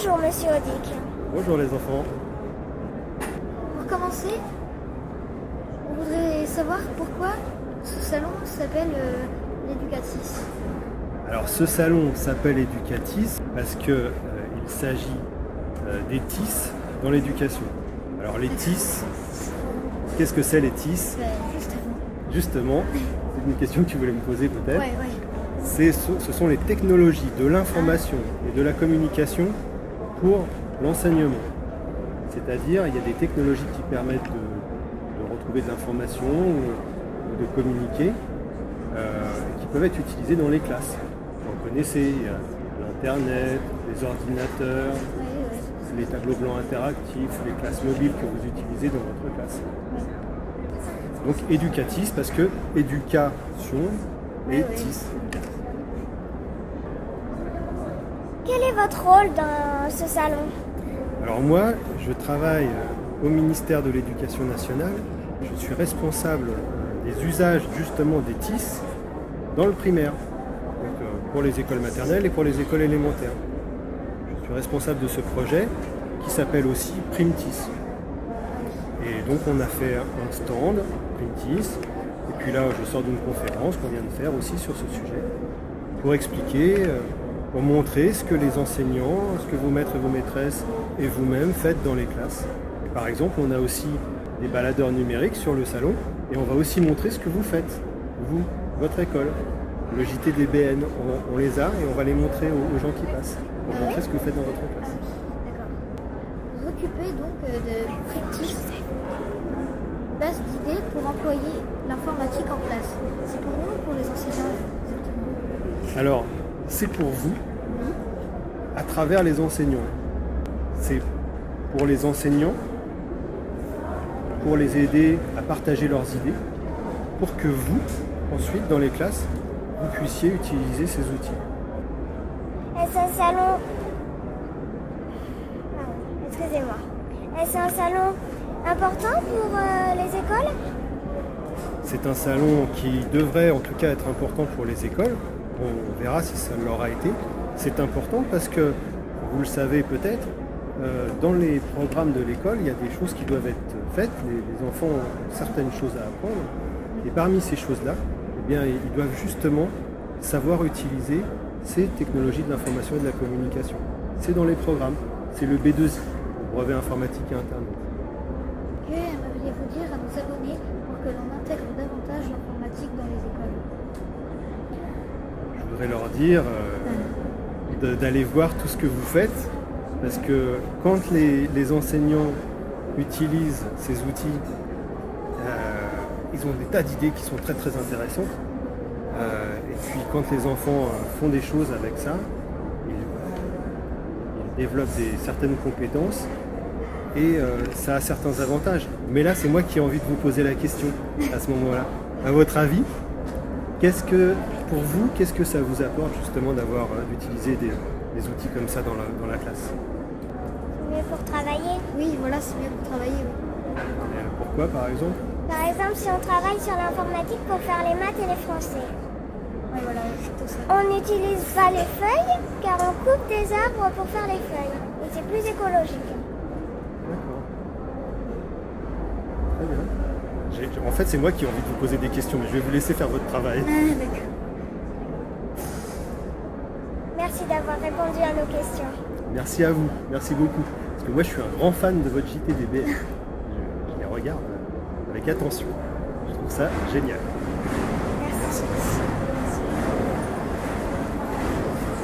Bonjour, monsieur Odic. Bonjour les enfants. Pour commencer, on voudrait savoir pourquoi ce salon s'appelle euh. Alors ce salon s'appelle Educatis parce que euh, il s'agit euh, des TIS dans l'éducation. Alors les TIS, qu'est-ce que c'est les TIS? Ben, justement. Justement, c'est une question que tu voulais me poser peut-être. Ouais, ouais. C'est ce, ce sont les technologies de l'information et de la communication pour l'enseignement. C'est-à-dire, il y a des technologies qui permettent de, de retrouver de l'information ou, de communiquer, euh, qui peuvent être utilisées dans les classes. Vous en connaissez, il y a l'Internet, les ordinateurs, les tableaux blancs interactifs, les classes mobiles que vous utilisez dans votre classe. Donc éducatis parce que éducation et tis. Quel est votre rôle dans ce salon Alors moi, je travaille euh, au ministère de l'Éducation nationale. Je suis responsable euh, des usages justement des TIS dans le primaire, euh, pour les écoles maternelles et pour les écoles élémentaires. Je suis responsable de ce projet qui s'appelle aussi PrimTIS. Et donc on a fait un stand PrimTIS, et puis là je sors d'une conférence qu'on vient de faire aussi sur ce sujet, pour expliquer, pour montrer ce que les enseignants, ce que vos maîtres et vos maîtresses et vous-même faites dans les classes. Par exemple, on a aussi des baladeurs numériques sur le salon, et on va aussi montrer ce que vous faites, vous, votre école. Le JT des BN, on, on les a et on va les montrer aux, aux gens qui passent. On va montrer ce que vous faites dans votre classe. D'accord. Vous occupez donc euh, de Practice, base d'idées pour employer l'informatique en classe. C'est pour nous ou pour les enseignants Alors, c'est pour vous, à travers les enseignants. C'est pour les enseignants, pour les aider à partager leurs idées, pour que vous, ensuite, dans les classes, vous puissiez utiliser ces outils. Est-ce un salon... Excusez-moi. Est-ce un salon important pour euh, les écoles? C'est un salon qui devrait en tout cas être important pour les écoles. On verra si ça l'aura été. C'est important parce que, vous le savez peut-être, euh, dans les programmes de l'école, il y a des choses qui doivent être faites. Les, enfants ont certaines choses à apprendre. Et parmi ces choses-là, eh bien, ils doivent justement savoir utiliser ces technologies de l'information et de la communication. C'est dans les programmes. C'est le B2I, le brevet informatique et Internet. Que aimeriez-vous dire à nos abonnés pour que l'on intègre davantage l'informatique dans les écoles leur dire euh, de- d'aller voir tout ce que vous faites, parce que quand les, les enseignants utilisent ces outils, euh, ils ont des tas d'idées qui sont très très intéressantes. Euh, et puis quand les enfants font des choses avec ça, ils, ils développent des, certaines compétences et ça a certains avantages. Mais là, c'est moi qui ai envie de vous poser la question à ce moment-là. À votre avis, Qu'est-ce que, pour vous, qu'est-ce que ça vous apporte justement d'avoir euh, d'utiliser des, des outils comme ça dans la, dans la classe? Mais pour travailler. Oui, voilà, c'est bien pour travailler. oui. Euh, Pourquoi par exemple? Par exemple, si on travaille sur l'informatique pour faire les maths et les français. Ouais, voilà, c'est tout ça. On n'utilise pas les feuilles car on coupe des arbres pour faire les feuilles. Et c'est plus écologique. D'accord. Très bien. J'ai- En fait, c'est moi qui ai envie de vous poser des questions, mais je vais vous laisser faire votre travail. Ah, d'accord merci d'avoir répondu à nos questions. Merci à vous, merci beaucoup. Parce que moi je suis un grand fan de votre JTDB. je, les regarde avec attention. Je trouve ça génial. merci.